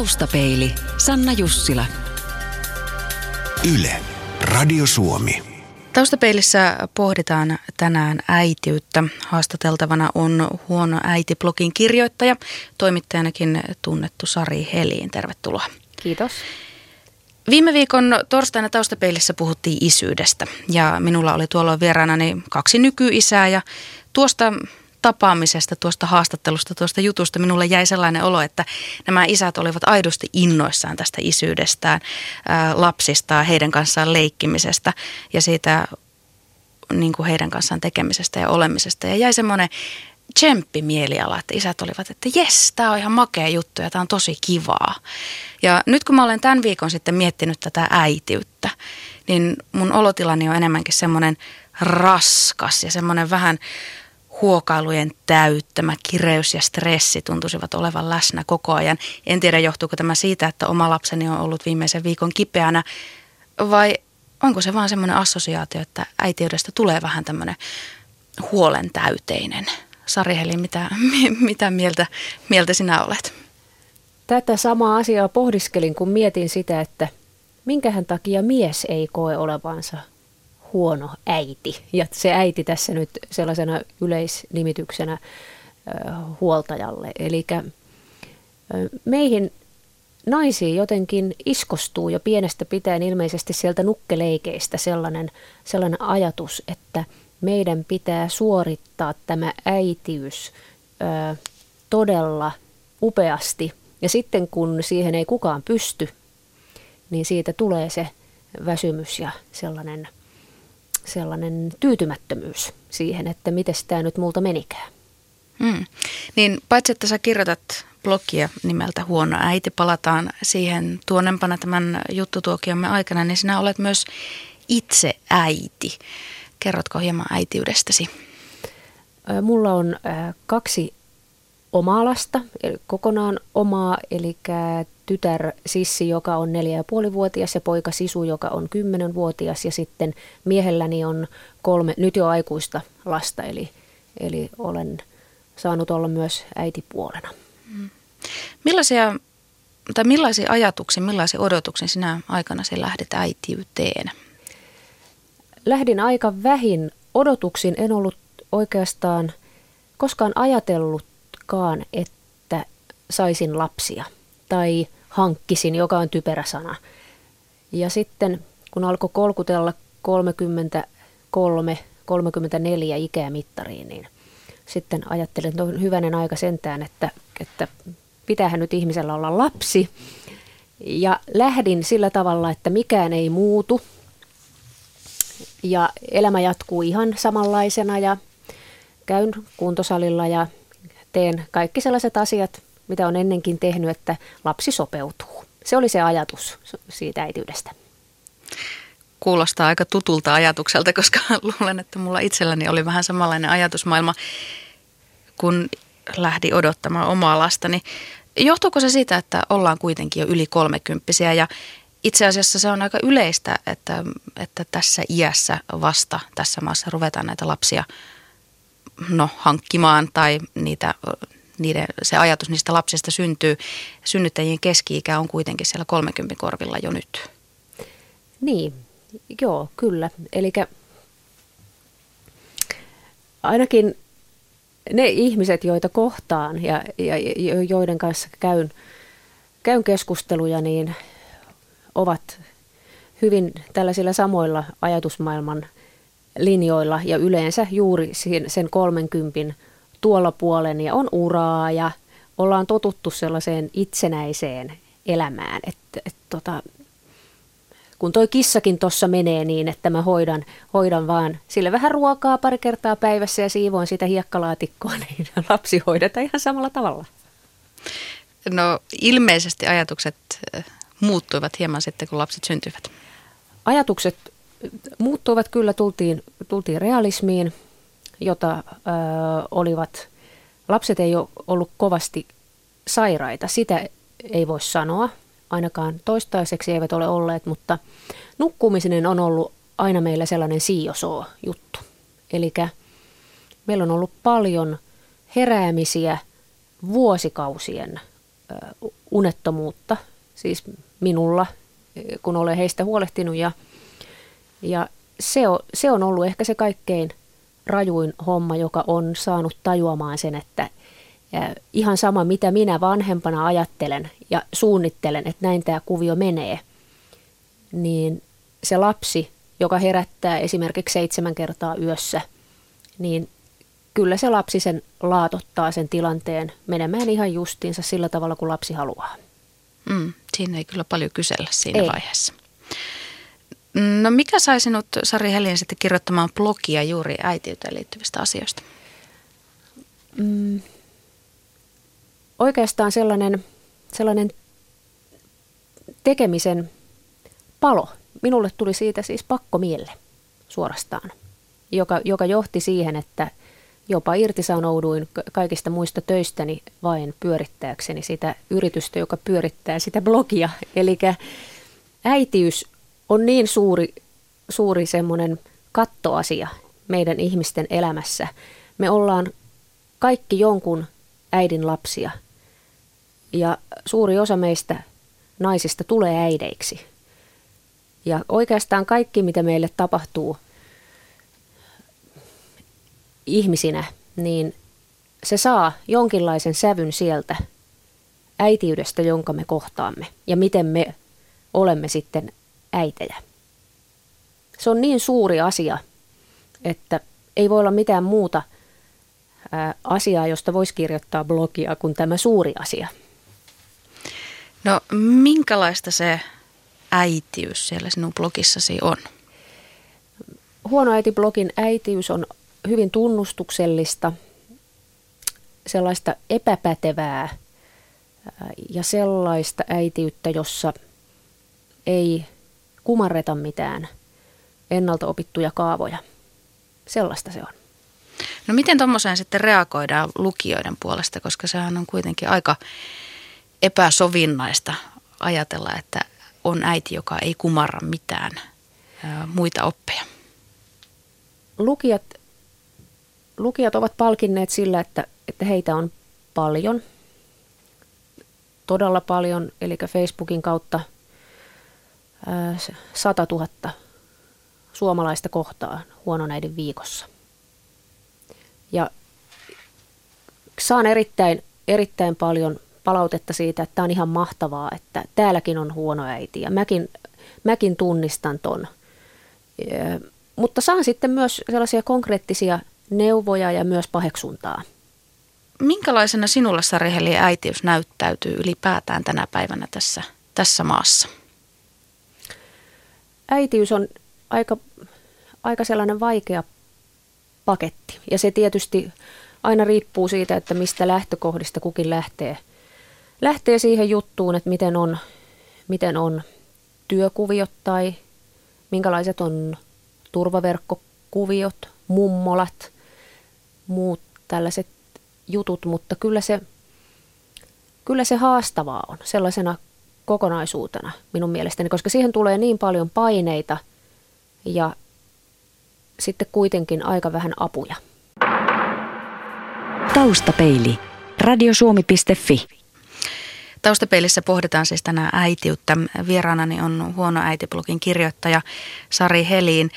Taustapeili, Sanna Jussila. Yle, Radio Suomi. Taustapeilissä pohditaan tänään äitiyttä. Haastateltavana on Huono äiti-blogin kirjoittaja, toimittajanakin tunnettu Sari Heliin. Tervetuloa. Kiitos. Viime viikon torstaina taustapeilissä puhuttiin isyydestä ja minulla oli tuolloin vieraanani kaksi nykyisää ja tuosta tapaamisesta, tuosta haastattelusta, tuosta jutusta minulle jäi sellainen olo, että nämä isät olivat aidosti innoissaan tästä isyydestään, ää, lapsistaan, heidän kanssaan leikkimisestä ja siitä niin kuin heidän kanssaan tekemisestä ja olemisesta. Ja jäi semmoinen tsemppi mieliala, että isät olivat, että jes, tämä on ihan makea juttu ja tämä on tosi kivaa. Ja nyt kun mä olen tämän viikon sitten miettinyt tätä äitiyttä, niin mun olotilani on enemmänkin semmoinen raskas ja semmoinen vähän huokailujen täyttämä kireys ja stressi tuntuisivat olevan läsnä koko ajan. En tiedä, johtuuko tämä siitä, että oma lapseni on ollut viimeisen viikon kipeänä vai onko se vaan semmoinen assosiaatio, että äitiydestä tulee vähän tämmöinen huolen täyteinen. Sari Heli, mitä, mitä mieltä, mieltä sinä olet? Tätä samaa asiaa pohdiskelin, kun mietin sitä, että minkähän takia mies ei koe olevansa huono äiti. Ja se äiti tässä nyt sellaisena yleisnimityksenä huoltajalle. Eli meihin naisiin jotenkin iskostuu jo pienestä pitäen ilmeisesti sieltä nukkeleikeistä sellainen, sellainen ajatus, että meidän pitää suorittaa tämä äitiys ö, todella upeasti. Ja sitten kun siihen ei kukaan pysty, niin siitä tulee se väsymys ja sellainen – sellainen tyytymättömyys siihen, että miten tämä nyt multa menikään. Hmm. Niin paitsi, että sä kirjoitat blogia nimeltä Huono äiti, palataan siihen tuonnempana tämän juttutuokiomme aikana, niin sinä olet myös itse äiti. Kerrotko hieman äitiydestäsi? Mulla on kaksi omaa lasta, kokonaan omaa, eli tytär Sissi, joka on neljä ja puolivuotias ja poika Sisu, joka on kymmenenvuotias ja sitten miehelläni on kolme nyt jo aikuista lasta, eli, eli olen saanut olla myös äitipuolena. Mm. Millaisia, tai millaisia ajatuksia, millaisia odotuksia sinä aikana se lähdet äitiyteen? Lähdin aika vähin odotuksin, en ollut oikeastaan koskaan ajatellutkaan, että saisin lapsia tai – hankkisin, joka on typerä sana. Ja sitten kun alkoi kolkutella 33, 34 ikää mittariin, niin sitten ajattelin, että on hyvänen aika sentään, että, että pitäähän nyt ihmisellä olla lapsi. Ja lähdin sillä tavalla, että mikään ei muutu ja elämä jatkuu ihan samanlaisena ja käyn kuntosalilla ja teen kaikki sellaiset asiat, mitä on ennenkin tehnyt, että lapsi sopeutuu. Se oli se ajatus siitä äitiydestä. Kuulostaa aika tutulta ajatukselta, koska luulen, että mulla itselläni oli vähän samanlainen ajatusmaailma, kun lähdi odottamaan omaa lastani. Johtuuko se siitä, että ollaan kuitenkin jo yli kolmekymppisiä ja itse asiassa se on aika yleistä, että, että tässä iässä vasta tässä maassa ruvetaan näitä lapsia no, hankkimaan tai niitä niiden, se ajatus niistä lapsista syntyy. Synnyttäjien keski-ikä on kuitenkin siellä 30 korvilla jo nyt. Niin, joo, kyllä. Eli ainakin ne ihmiset, joita kohtaan ja, ja joiden kanssa käyn, käyn keskusteluja, niin ovat hyvin tällaisilla samoilla ajatusmaailman linjoilla ja yleensä juuri sen 30 tuolla puolen ja on uraa ja ollaan totuttu sellaiseen itsenäiseen elämään. Että, et, tota, kun toi kissakin tuossa menee niin, että mä hoidan, hoidan vaan sille vähän ruokaa pari kertaa päivässä ja siivoon sitä hiekkalaatikkoa, niin lapsi hoidetaan ihan samalla tavalla. No ilmeisesti ajatukset eh, muuttuivat hieman sitten, kun lapset syntyivät. Ajatukset muuttuivat kyllä, tultiin, tultiin realismiin – jota ö, olivat, lapset ei ole ollut kovasti sairaita, sitä ei voi sanoa, ainakaan toistaiseksi eivät ole olleet, mutta nukkumisen on ollut aina meillä sellainen siioso juttu. Eli meillä on ollut paljon heräämisiä vuosikausien unettomuutta, siis minulla, kun olen heistä huolehtinut ja, ja se, on, se on ollut ehkä se kaikkein rajuin homma, joka on saanut tajuamaan sen, että ihan sama mitä minä vanhempana ajattelen ja suunnittelen, että näin tämä kuvio menee, niin se lapsi, joka herättää esimerkiksi seitsemän kertaa yössä, niin kyllä se lapsi sen laatottaa sen tilanteen menemään ihan justiinsa sillä tavalla kuin lapsi haluaa. Mm, siinä ei kyllä paljon kysellä siinä ei. vaiheessa. No mikä sai sinut, Sari Helin, sitten kirjoittamaan blogia juuri äitiyteen liittyvistä asioista? Mm, oikeastaan sellainen, sellainen tekemisen palo. Minulle tuli siitä siis pakko mielle suorastaan, joka, joka johti siihen, että jopa irtisanouduin kaikista muista töistäni vain pyörittääkseni sitä yritystä, joka pyörittää sitä blogia. Eli äitiys on niin suuri, suuri semmoinen kattoasia meidän ihmisten elämässä. Me ollaan kaikki jonkun äidin lapsia ja suuri osa meistä naisista tulee äideiksi. Ja oikeastaan kaikki, mitä meille tapahtuu ihmisinä, niin se saa jonkinlaisen sävyn sieltä äitiydestä, jonka me kohtaamme ja miten me olemme sitten äitejä. Se on niin suuri asia, että ei voi olla mitään muuta asiaa, josta voisi kirjoittaa blogia kuin tämä suuri asia. No minkälaista se äitiys siellä sinun blogissasi on? Huono äiti-blogin äitiys on hyvin tunnustuksellista, sellaista epäpätevää ja sellaista äitiyttä, jossa ei kumarreta mitään ennalta opittuja kaavoja. Sellaista se on. No miten tuommoiseen sitten reagoidaan lukijoiden puolesta, koska sehän on kuitenkin aika epäsovinnaista ajatella, että on äiti, joka ei kumarra mitään muita oppeja. Lukijat, lukijat ovat palkinneet sillä, että, että heitä on paljon, todella paljon, eli Facebookin kautta 100 000 suomalaista kohtaa huononäiden viikossa. Ja saan erittäin, erittäin paljon palautetta siitä, että tämä on ihan mahtavaa, että täälläkin on huono äiti ja mäkin, mäkin tunnistan ton. Mutta saan sitten myös sellaisia konkreettisia neuvoja ja myös paheksuntaa. Minkälaisena sinulle Sari äitiys näyttäytyy ylipäätään tänä päivänä tässä, tässä maassa? Äitiys on aika, aika sellainen vaikea paketti. Ja se tietysti aina riippuu siitä, että mistä lähtökohdista kukin lähtee – lähtee siihen juttuun, että miten on, miten on työkuviot tai minkälaiset on turvaverkkokuviot, mummolat, muut tällaiset jutut, mutta kyllä se, kyllä se haastavaa on. Sellaisena kokonaisuutena minun mielestäni, koska siihen tulee niin paljon paineita ja sitten kuitenkin aika vähän apuja. Taustapeili. Radiosuomi.fi Taustapeilissä pohditaan siis tänään äitiyttä. Vieraanani on huono äitiblogin kirjoittaja Sari Heliin.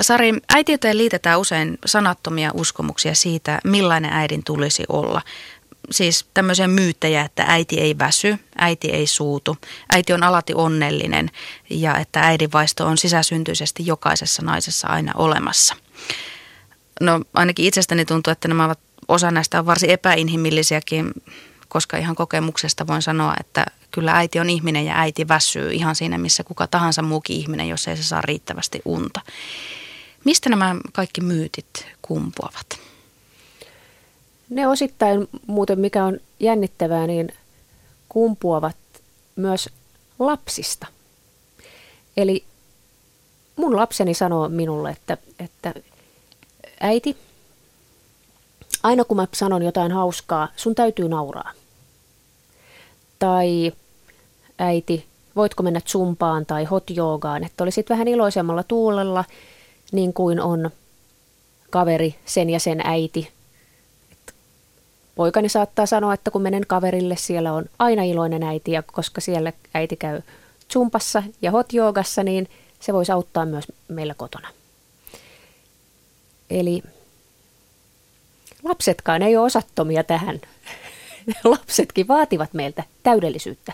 Sari, äitiyteen liitetään usein sanattomia uskomuksia siitä, millainen äidin tulisi olla. Siis tämmöisiä myyttejä, että äiti ei väsy, äiti ei suutu, äiti on alati onnellinen ja että äidinvaisto on sisäsyntyisesti jokaisessa naisessa aina olemassa. No ainakin itsestäni tuntuu, että nämä ovat, osa näistä on varsin epäinhimillisiäkin koska ihan kokemuksesta voin sanoa, että kyllä äiti on ihminen ja äiti väsyy ihan siinä, missä kuka tahansa muukin ihminen, jos ei se saa riittävästi unta. Mistä nämä kaikki myytit kumpuavat? Ne osittain muuten, mikä on jännittävää, niin kumpuavat myös lapsista. Eli mun lapseni sanoo minulle, että, että äiti, aina kun mä sanon jotain hauskaa, sun täytyy nauraa tai äiti, voitko mennä zumpaan tai hot joogaan, että olisit vähän iloisemmalla tuulella, niin kuin on kaveri, sen ja sen äiti. Poikani saattaa sanoa, että kun menen kaverille, siellä on aina iloinen äiti, ja koska siellä äiti käy zumpassa ja hot joogassa, niin se voisi auttaa myös meillä kotona. Eli lapsetkaan ei ole osattomia tähän. Lapsetkin vaativat meiltä täydellisyyttä.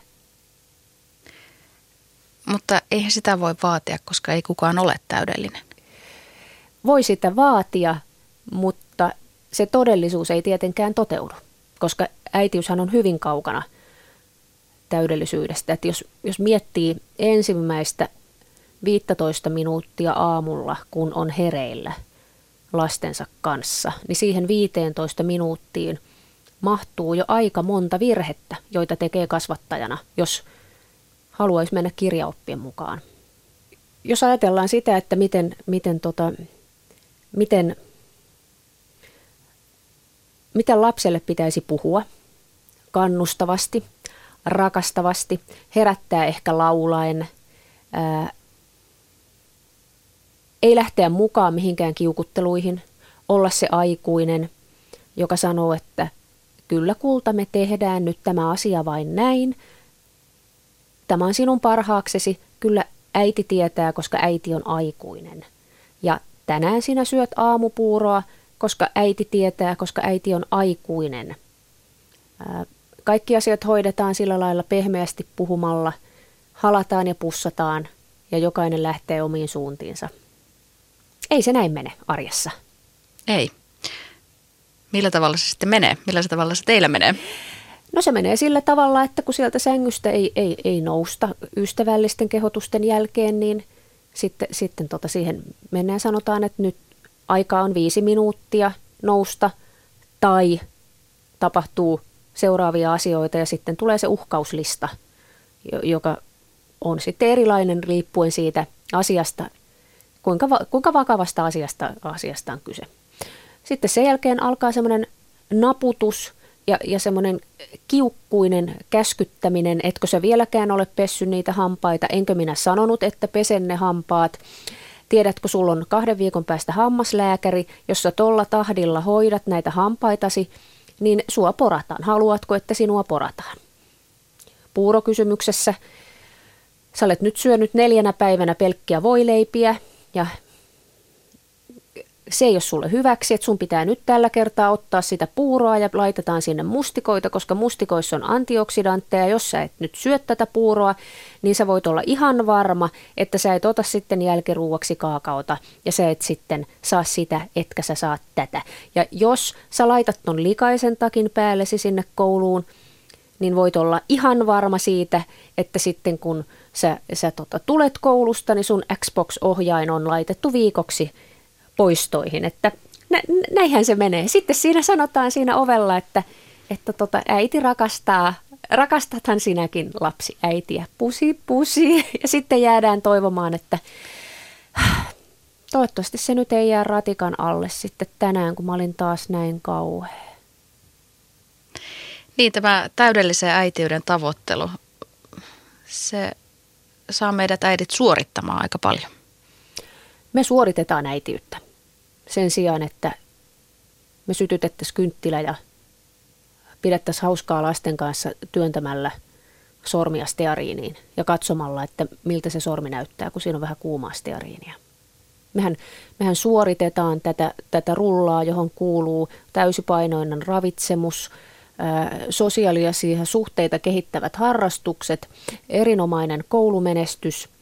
Mutta eihän sitä voi vaatia, koska ei kukaan ole täydellinen. Voi sitä vaatia, mutta se todellisuus ei tietenkään toteudu, koska äitiyshän on hyvin kaukana täydellisyydestä. Että jos, jos miettii ensimmäistä 15 minuuttia aamulla, kun on hereillä lastensa kanssa, niin siihen 15 minuuttiin mahtuu jo aika monta virhettä, joita tekee kasvattajana, jos haluaisi mennä kirjaoppien mukaan. Jos ajatellaan sitä, että miten, miten, tota, miten, miten lapselle pitäisi puhua? Kannustavasti, rakastavasti, herättää ehkä laulaen, ää, ei lähteä mukaan mihinkään kiukutteluihin, olla se aikuinen, joka sanoo, että kyllä kulta me tehdään nyt tämä asia vain näin, tämä on sinun parhaaksesi, kyllä äiti tietää, koska äiti on aikuinen. Ja tänään sinä syöt aamupuuroa, koska äiti tietää, koska äiti on aikuinen. Kaikki asiat hoidetaan sillä lailla pehmeästi puhumalla, halataan ja pussataan ja jokainen lähtee omiin suuntiinsa. Ei se näin mene arjessa. Ei. Millä tavalla se sitten menee? Millä se tavalla se teillä menee? No se menee sillä tavalla, että kun sieltä sängystä ei, ei, ei nousta ystävällisten kehotusten jälkeen, niin sitten, sitten tota siihen mennään sanotaan, että nyt aika on viisi minuuttia nousta tai tapahtuu seuraavia asioita ja sitten tulee se uhkauslista, joka on sitten erilainen riippuen siitä asiasta, kuinka, kuinka vakavasta asiasta, asiasta on kyse. Sitten sen jälkeen alkaa semmoinen naputus ja, ja semmoinen kiukkuinen käskyttäminen, etkö sä vieläkään ole pessy niitä hampaita, enkö minä sanonut, että pesen ne hampaat. Tiedätkö, sulla on kahden viikon päästä hammaslääkäri, jossa tolla tahdilla hoidat näitä hampaitasi, niin sua porataan. Haluatko, että sinua porataan? Puurokysymyksessä sä olet nyt syönyt neljänä päivänä pelkkiä voileipiä ja se ei ole sulle hyväksi, että sun pitää nyt tällä kertaa ottaa sitä puuroa ja laitetaan sinne mustikoita, koska mustikoissa on antioksidantteja. Jos sä et nyt syö tätä puuroa, niin sä voit olla ihan varma, että sä et ota sitten jälkiruuaksi kaakaota ja sä et sitten saa sitä, etkä sä saa tätä. Ja jos sä laitat ton likaisen takin päällesi sinne kouluun, niin voit olla ihan varma siitä, että sitten kun sä, sä tota, tulet koulusta, niin sun Xbox-ohjain on laitettu viikoksi poistoihin, että nä, näinhän se menee. Sitten siinä sanotaan siinä ovella, että, että tota, äiti rakastaa, rakastathan sinäkin lapsi äitiä, pusi pusi. Ja sitten jäädään toivomaan, että toivottavasti se nyt ei jää ratikan alle sitten tänään, kun mä olin taas näin kauhea. Niin, tämä täydellisen äitiyden tavoittelu, se saa meidät äidit suorittamaan aika paljon. Me suoritetaan äitiyttä sen sijaan, että me sytytettäisiin kynttilä ja pidettäisiin hauskaa lasten kanssa työntämällä sormia steariiniin ja katsomalla, että miltä se sormi näyttää, kun siinä on vähän kuumaa steariinia. Mehän, mehän suoritetaan tätä, tätä rullaa, johon kuuluu täysipainoinen ravitsemus, sosiaalisia suhteita kehittävät harrastukset, erinomainen koulumenestys –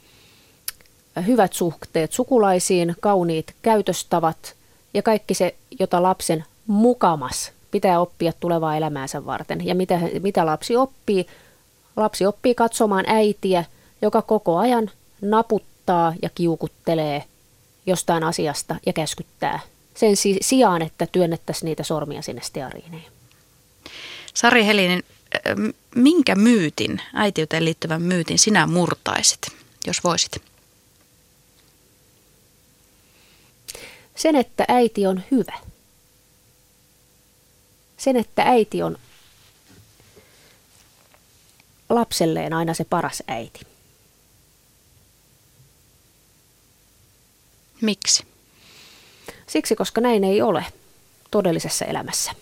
hyvät suhteet sukulaisiin, kauniit käytöstavat ja kaikki se, jota lapsen mukamas pitää oppia tulevaa elämäänsä varten. Ja mitä, mitä lapsi oppii? Lapsi oppii katsomaan äitiä, joka koko ajan naputtaa ja kiukuttelee jostain asiasta ja käskyttää. Sen sijaan, että työnnettäisiin niitä sormia sinne steariineen. Sari Helinen, minkä myytin, äitiyteen liittyvän myytin sinä murtaisit, jos voisit? Sen, että äiti on hyvä. Sen, että äiti on lapselleen aina se paras äiti. Miksi? Siksi, koska näin ei ole todellisessa elämässä.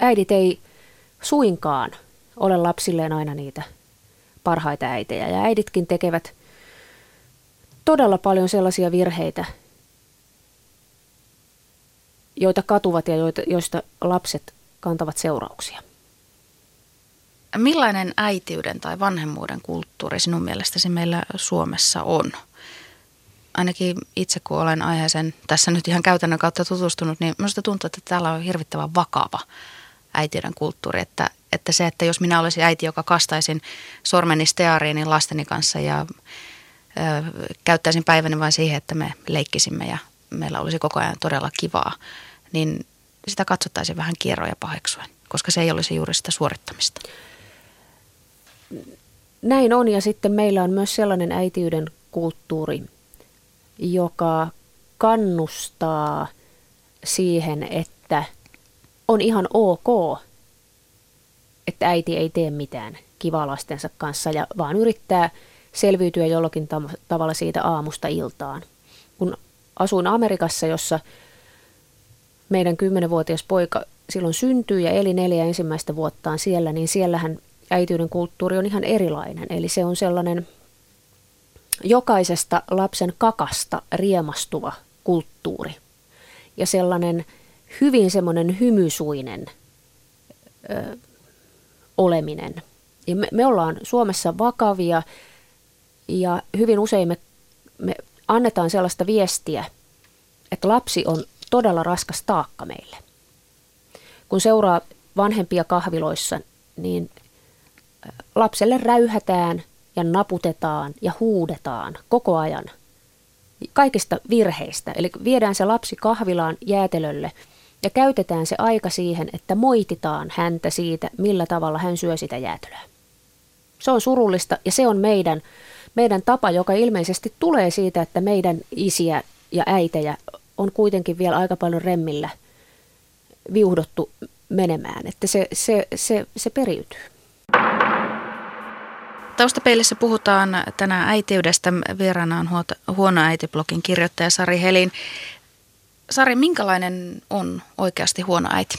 äidit ei suinkaan ole lapsilleen aina niitä parhaita äitejä. Ja äiditkin tekevät todella paljon sellaisia virheitä, joita katuvat ja joita, joista lapset kantavat seurauksia. Millainen äitiyden tai vanhemmuuden kulttuuri sinun mielestäsi meillä Suomessa on? Ainakin itse kun olen aiheeseen tässä nyt ihan käytännön kautta tutustunut, niin minusta tuntuu, että täällä on hirvittävän vakava äitiyden kulttuuri. Että, että se, että jos minä olisin äiti, joka kastaisin sormeni steariinin lasteni kanssa ja käyttäisin päiväni vain siihen, että me leikkisimme ja meillä olisi koko ajan todella kivaa, niin sitä katsottaisiin vähän kierroja paheksuen, koska se ei olisi juuri sitä suorittamista. Näin on ja sitten meillä on myös sellainen äitiyden kulttuuri, joka kannustaa siihen, että on ihan ok, että äiti ei tee mitään kivaa lastensa kanssa, ja vaan yrittää selviytyä jollakin tavalla siitä aamusta iltaan. Kun asuin Amerikassa, jossa meidän kymmenenvuotias poika silloin syntyi ja eli neljä ensimmäistä vuottaan siellä, niin siellähän äityyden kulttuuri on ihan erilainen. Eli se on sellainen jokaisesta lapsen kakasta riemastuva kulttuuri. Ja sellainen hyvin semmoinen hymysuinen ö, oleminen. Ja me, me ollaan Suomessa vakavia ja hyvin usein me, me annetaan sellaista viestiä, että lapsi on todella raskas taakka meille. Kun seuraa vanhempia kahviloissa, niin lapselle räyhätään ja naputetaan ja huudetaan koko ajan kaikista virheistä. Eli viedään se lapsi kahvilaan jäätelölle ja käytetään se aika siihen, että moititaan häntä siitä, millä tavalla hän syö sitä jäätelöä. Se on surullista ja se on meidän, meidän tapa, joka ilmeisesti tulee siitä, että meidän isiä ja äitejä on kuitenkin vielä aika paljon remmillä viuhdottu menemään, että se, se, se, se periytyy. Taustapeilissä puhutaan tänään äitiydestä. Vieraana on Huono äiti-blogin kirjoittaja Sari Helin. Sari, minkälainen on oikeasti huono äiti?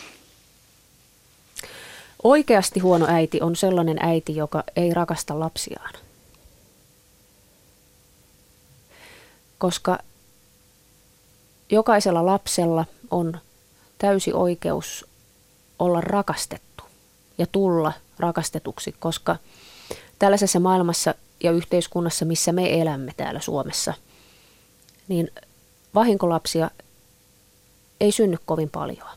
Oikeasti huono äiti on sellainen äiti, joka ei rakasta lapsiaan. Koska jokaisella lapsella on täysi oikeus olla rakastettu ja tulla rakastetuksi, koska – tällaisessa maailmassa ja yhteiskunnassa, missä me elämme täällä Suomessa, niin vahinkolapsia ei synny kovin paljon.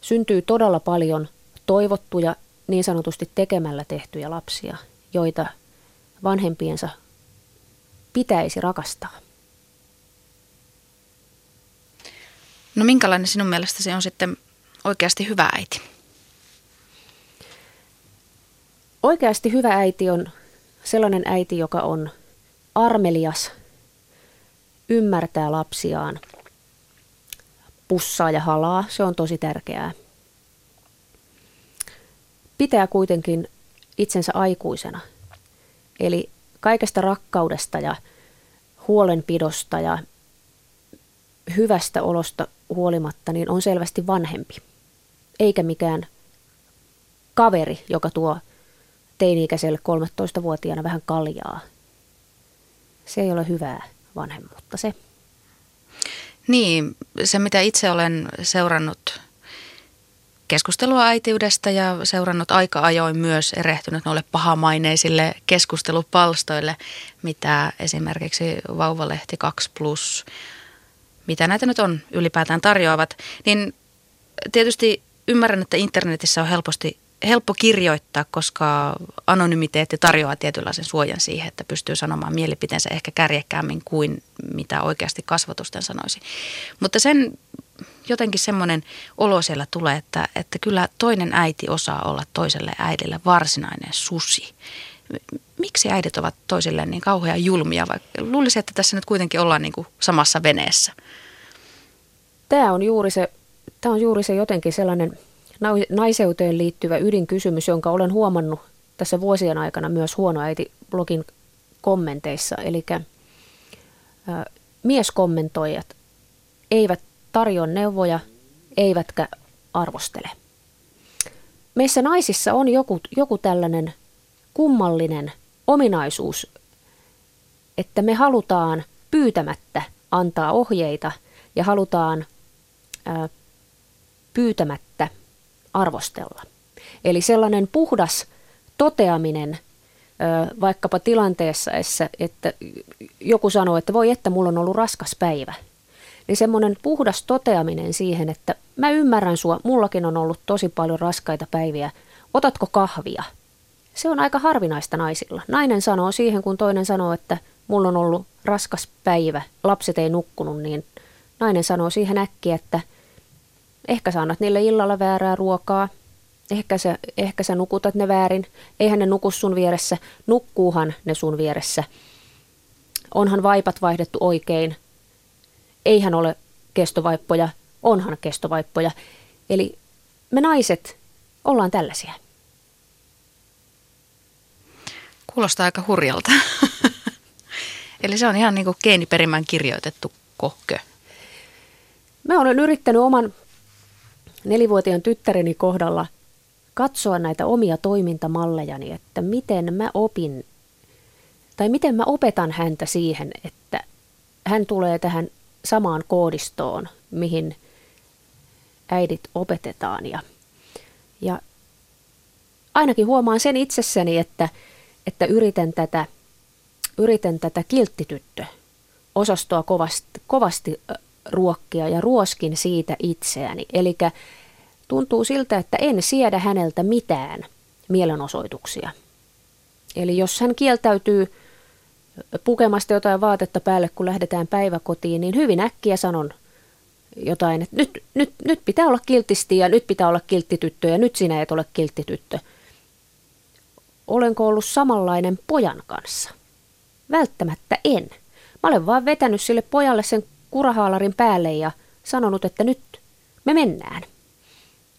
Syntyy todella paljon toivottuja, niin sanotusti tekemällä tehtyjä lapsia, joita vanhempiensa pitäisi rakastaa. No minkälainen sinun mielestäsi on sitten oikeasti hyvä äiti? Oikeasti hyvä äiti on sellainen äiti, joka on armelias, ymmärtää lapsiaan, pussaa ja halaa. Se on tosi tärkeää. Pitää kuitenkin itsensä aikuisena. Eli kaikesta rakkaudesta ja huolenpidosta ja hyvästä olosta huolimatta, niin on selvästi vanhempi. Eikä mikään kaveri, joka tuo teini-ikäiselle 13-vuotiaana vähän kaljaa. Se ei ole hyvää vanhemmuutta se. Niin, se mitä itse olen seurannut keskustelua äitiydestä ja seurannut aika ajoin myös erehtynyt noille pahamaineisille keskustelupalstoille, mitä esimerkiksi Vauvalehti 2 Plus, mitä näitä nyt on ylipäätään tarjoavat, niin tietysti ymmärrän, että internetissä on helposti helppo kirjoittaa, koska anonymiteetti tarjoaa tietynlaisen suojan siihen, että pystyy sanomaan mielipiteensä ehkä kärjekkäämmin kuin mitä oikeasti kasvatusten sanoisi. Mutta sen jotenkin semmoinen olo siellä tulee, että, että kyllä toinen äiti osaa olla toiselle äidille varsinainen susi. Miksi äidit ovat toisilleen niin kauhean julmia? Vai luulisin, että tässä nyt kuitenkin ollaan niin kuin samassa veneessä. Tämä on juuri se, tämä on juuri se jotenkin sellainen naiseuteen liittyvä ydinkysymys, jonka olen huomannut tässä vuosien aikana myös Huono äiti-blogin kommenteissa. Eli mieskommentoijat eivät tarjoa neuvoja, eivätkä arvostele. Meissä naisissa on joku, joku tällainen kummallinen ominaisuus, että me halutaan pyytämättä antaa ohjeita ja halutaan ää, pyytämättä arvostella. Eli sellainen puhdas toteaminen vaikkapa tilanteessa, että joku sanoo, että voi että mulla on ollut raskas päivä, niin semmoinen puhdas toteaminen siihen, että mä ymmärrän sua, mullakin on ollut tosi paljon raskaita päiviä, otatko kahvia? Se on aika harvinaista naisilla. Nainen sanoo siihen, kun toinen sanoo, että mulla on ollut raskas päivä, lapset ei nukkunut, niin nainen sanoo siihen äkkiä, että ehkä sä annat niille illalla väärää ruokaa, Ehkä sä, ehkä sä nukutat ne väärin. Eihän ne nuku sun vieressä. Nukkuuhan ne sun vieressä. Onhan vaipat vaihdettu oikein. Eihän ole kestovaippoja. Onhan kestovaippoja. Eli me naiset ollaan tällaisia. Kuulostaa aika hurjalta. Eli se on ihan niin kuin geeniperimän kirjoitettu kohkö. Mä olen yrittänyt oman nelivuotiaan tyttäreni kohdalla katsoa näitä omia toimintamallejani, että miten mä opin tai miten mä opetan häntä siihen, että hän tulee tähän samaan koodistoon, mihin äidit opetetaan. Ja, ja ainakin huomaan sen itsessäni, että, että yritän tätä, yritän tätä kilttityttö osastoa kovasti, kovasti ruokkia ja ruoskin siitä itseäni. Eli Tuntuu siltä, että en siedä häneltä mitään mielenosoituksia. Eli jos hän kieltäytyy pukemasta jotain vaatetta päälle, kun lähdetään päiväkotiin, niin hyvin äkkiä sanon jotain, että nyt, nyt, nyt pitää olla kiltisti ja nyt pitää olla kilttityttö ja nyt sinä et ole kilttityttö. Olenko ollut samanlainen pojan kanssa? Välttämättä en. Mä olen vaan vetänyt sille pojalle sen kurahaalarin päälle ja sanonut, että nyt me mennään.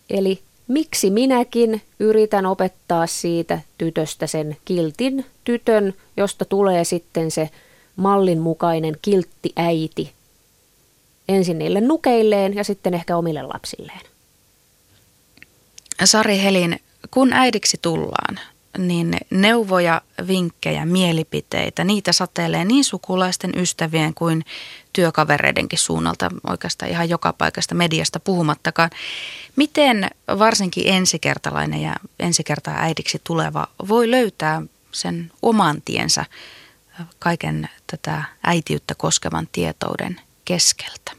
Eli miksi minäkin yritän opettaa siitä tytöstä sen kiltin tytön, josta tulee sitten se mallin mukainen kiltti äiti. Ensin niille nukeilleen ja sitten ehkä omille lapsilleen. Sari Helin, kun äidiksi tullaan, niin neuvoja, vinkkejä, mielipiteitä, niitä satelee niin sukulaisten, ystävien kuin työkavereidenkin suunnalta, oikeastaan ihan joka paikasta mediasta puhumattakaan. Miten varsinkin ensikertalainen ja ensikertaa äidiksi tuleva voi löytää sen oman tiensä kaiken tätä äitiyttä koskevan tietouden keskeltä?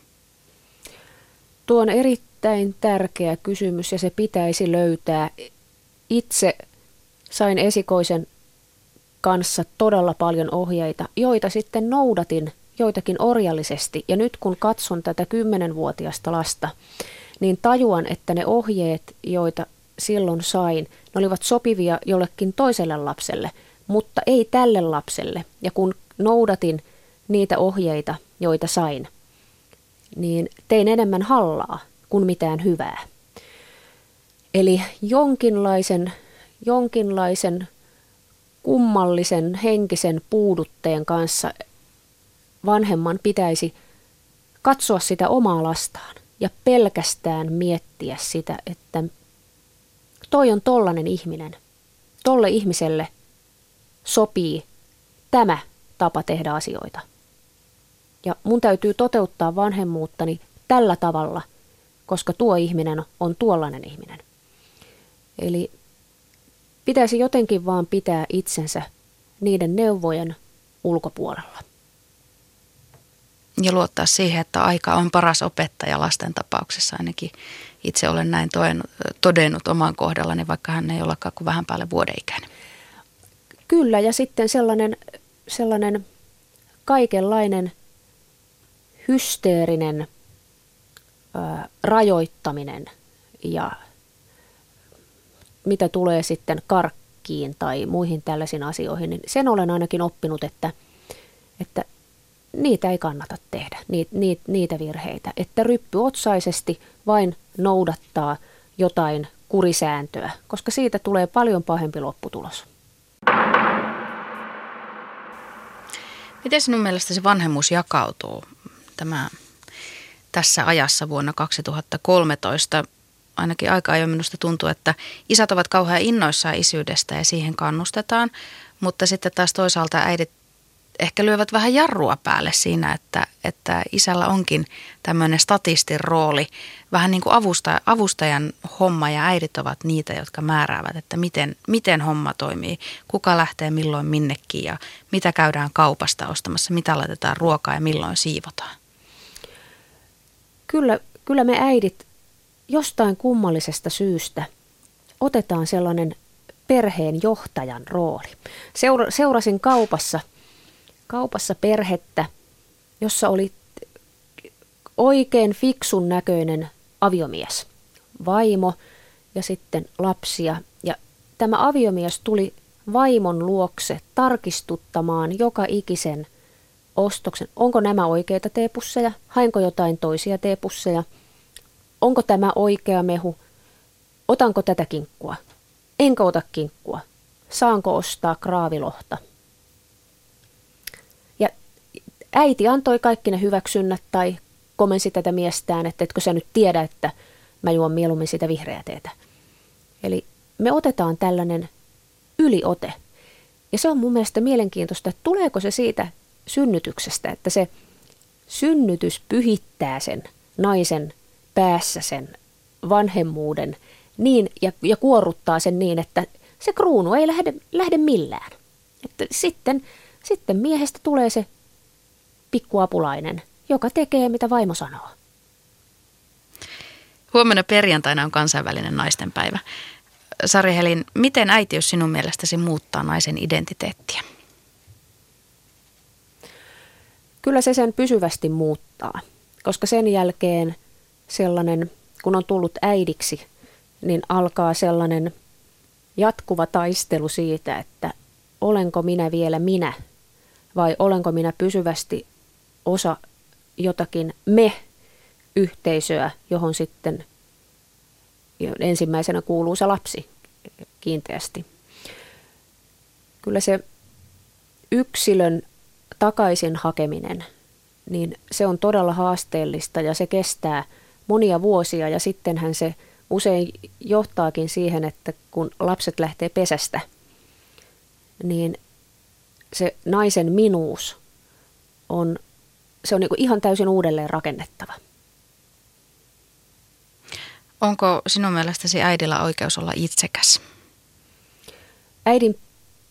Tuo on erittäin tärkeä kysymys ja se pitäisi löytää. Itse sain esikoisen kanssa todella paljon ohjeita, joita sitten noudatin joitakin orjallisesti. Ja nyt kun katson tätä kymmenenvuotiasta lasta, niin tajuan, että ne ohjeet, joita silloin sain, ne olivat sopivia jollekin toiselle lapselle, mutta ei tälle lapselle. Ja kun noudatin niitä ohjeita, joita sain, niin tein enemmän hallaa kuin mitään hyvää. Eli jonkinlaisen, jonkinlaisen kummallisen henkisen puudutteen kanssa vanhemman pitäisi katsoa sitä omaa lastaan ja pelkästään miettiä sitä, että toi on tollanen ihminen. Tolle ihmiselle sopii tämä tapa tehdä asioita. Ja mun täytyy toteuttaa vanhemmuuttani tällä tavalla, koska tuo ihminen on tuollainen ihminen. Eli pitäisi jotenkin vaan pitää itsensä niiden neuvojen ulkopuolella ja luottaa siihen, että aika on paras opettaja lasten tapauksessa ainakin. Itse olen näin todennut oman kohdallani, vaikka hän ei olekaan kuin vähän päälle vuoden ikäinen. Kyllä, ja sitten sellainen, sellainen kaikenlainen hysteerinen ö, rajoittaminen ja mitä tulee sitten karkkiin tai muihin tällaisiin asioihin, niin sen olen ainakin oppinut, että, että niitä ei kannata tehdä, niitä, niitä, niitä virheitä. Että ryppyotsaisesti vain noudattaa jotain kurisääntöä, koska siitä tulee paljon pahempi lopputulos. Miten sinun mielestä se vanhemmuus jakautuu tämä, tässä ajassa vuonna 2013? Ainakin aika ajoin minusta tuntuu, että isät ovat kauhean innoissaan isyydestä ja siihen kannustetaan, mutta sitten taas toisaalta äidit ehkä lyövät vähän jarrua päälle siinä, että, että isällä onkin tämmöinen statistin rooli, vähän niin kuin avusta, avustajan homma ja äidit ovat niitä, jotka määräävät, että miten, miten homma toimii, kuka lähtee milloin minnekin ja mitä käydään kaupasta ostamassa, mitä laitetaan ruokaa ja milloin siivotaan. Kyllä, kyllä me äidit jostain kummallisesta syystä otetaan sellainen perheen johtajan rooli. Seura, seurasin kaupassa – kaupassa perhettä, jossa oli oikein fiksun näköinen aviomies, vaimo ja sitten lapsia. Ja tämä aviomies tuli vaimon luokse tarkistuttamaan joka ikisen ostoksen. Onko nämä oikeita teepusseja? Hainko jotain toisia teepusseja? Onko tämä oikea mehu? Otanko tätä kinkkua? Enkö ota kinkkua? Saanko ostaa kraavilohta? äiti antoi kaikki ne hyväksynnät tai komensi tätä miestään, että etkö sä nyt tiedä, että mä juon mieluummin sitä vihreää teetä. Eli me otetaan tällainen yliote. Ja se on mun mielestä mielenkiintoista, että tuleeko se siitä synnytyksestä, että se synnytys pyhittää sen naisen päässä sen vanhemmuuden niin, ja, ja kuorruttaa sen niin, että se kruunu ei lähde, lähde millään. Että sitten, sitten miehestä tulee se pikkuapulainen, joka tekee mitä vaimo sanoo. Huomenna perjantaina on kansainvälinen naistenpäivä. Sari Helin, miten äitiys sinun mielestäsi muuttaa naisen identiteettiä? Kyllä se sen pysyvästi muuttaa, koska sen jälkeen sellainen, kun on tullut äidiksi, niin alkaa sellainen jatkuva taistelu siitä, että olenko minä vielä minä vai olenko minä pysyvästi osa jotakin me-yhteisöä, johon sitten ensimmäisenä kuuluu se lapsi kiinteästi. Kyllä se yksilön takaisin hakeminen, niin se on todella haasteellista ja se kestää monia vuosia ja sittenhän se usein johtaakin siihen, että kun lapset lähtee pesästä, niin se naisen minuus on se on niin ihan täysin uudelleen rakennettava. Onko sinun mielestäsi äidillä oikeus olla itsekäs? Äidin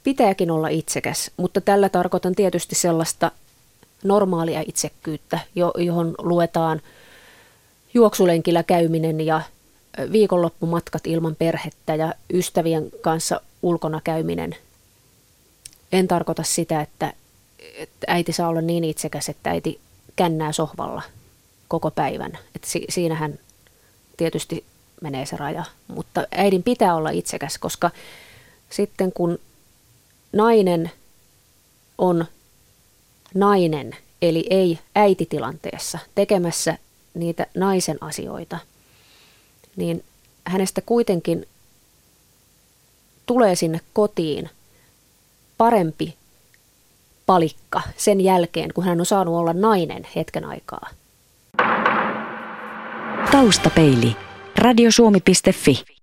pitääkin olla itsekäs, mutta tällä tarkoitan tietysti sellaista normaalia itsekkyyttä, johon luetaan juoksulenkillä käyminen ja viikonloppumatkat ilman perhettä ja ystävien kanssa ulkona käyminen. En tarkoita sitä, että että äiti saa olla niin itsekäs, että äiti kännää sohvalla koko päivän. että si- siinähän tietysti menee se raja, mutta äidin pitää olla itsekäs, koska sitten kun nainen on nainen, eli ei äititilanteessa tekemässä niitä naisen asioita, niin hänestä kuitenkin tulee sinne kotiin parempi palikka sen jälkeen, kun hän on saanut olla nainen hetken aikaa. Taustapeili. Radiosuomi.fi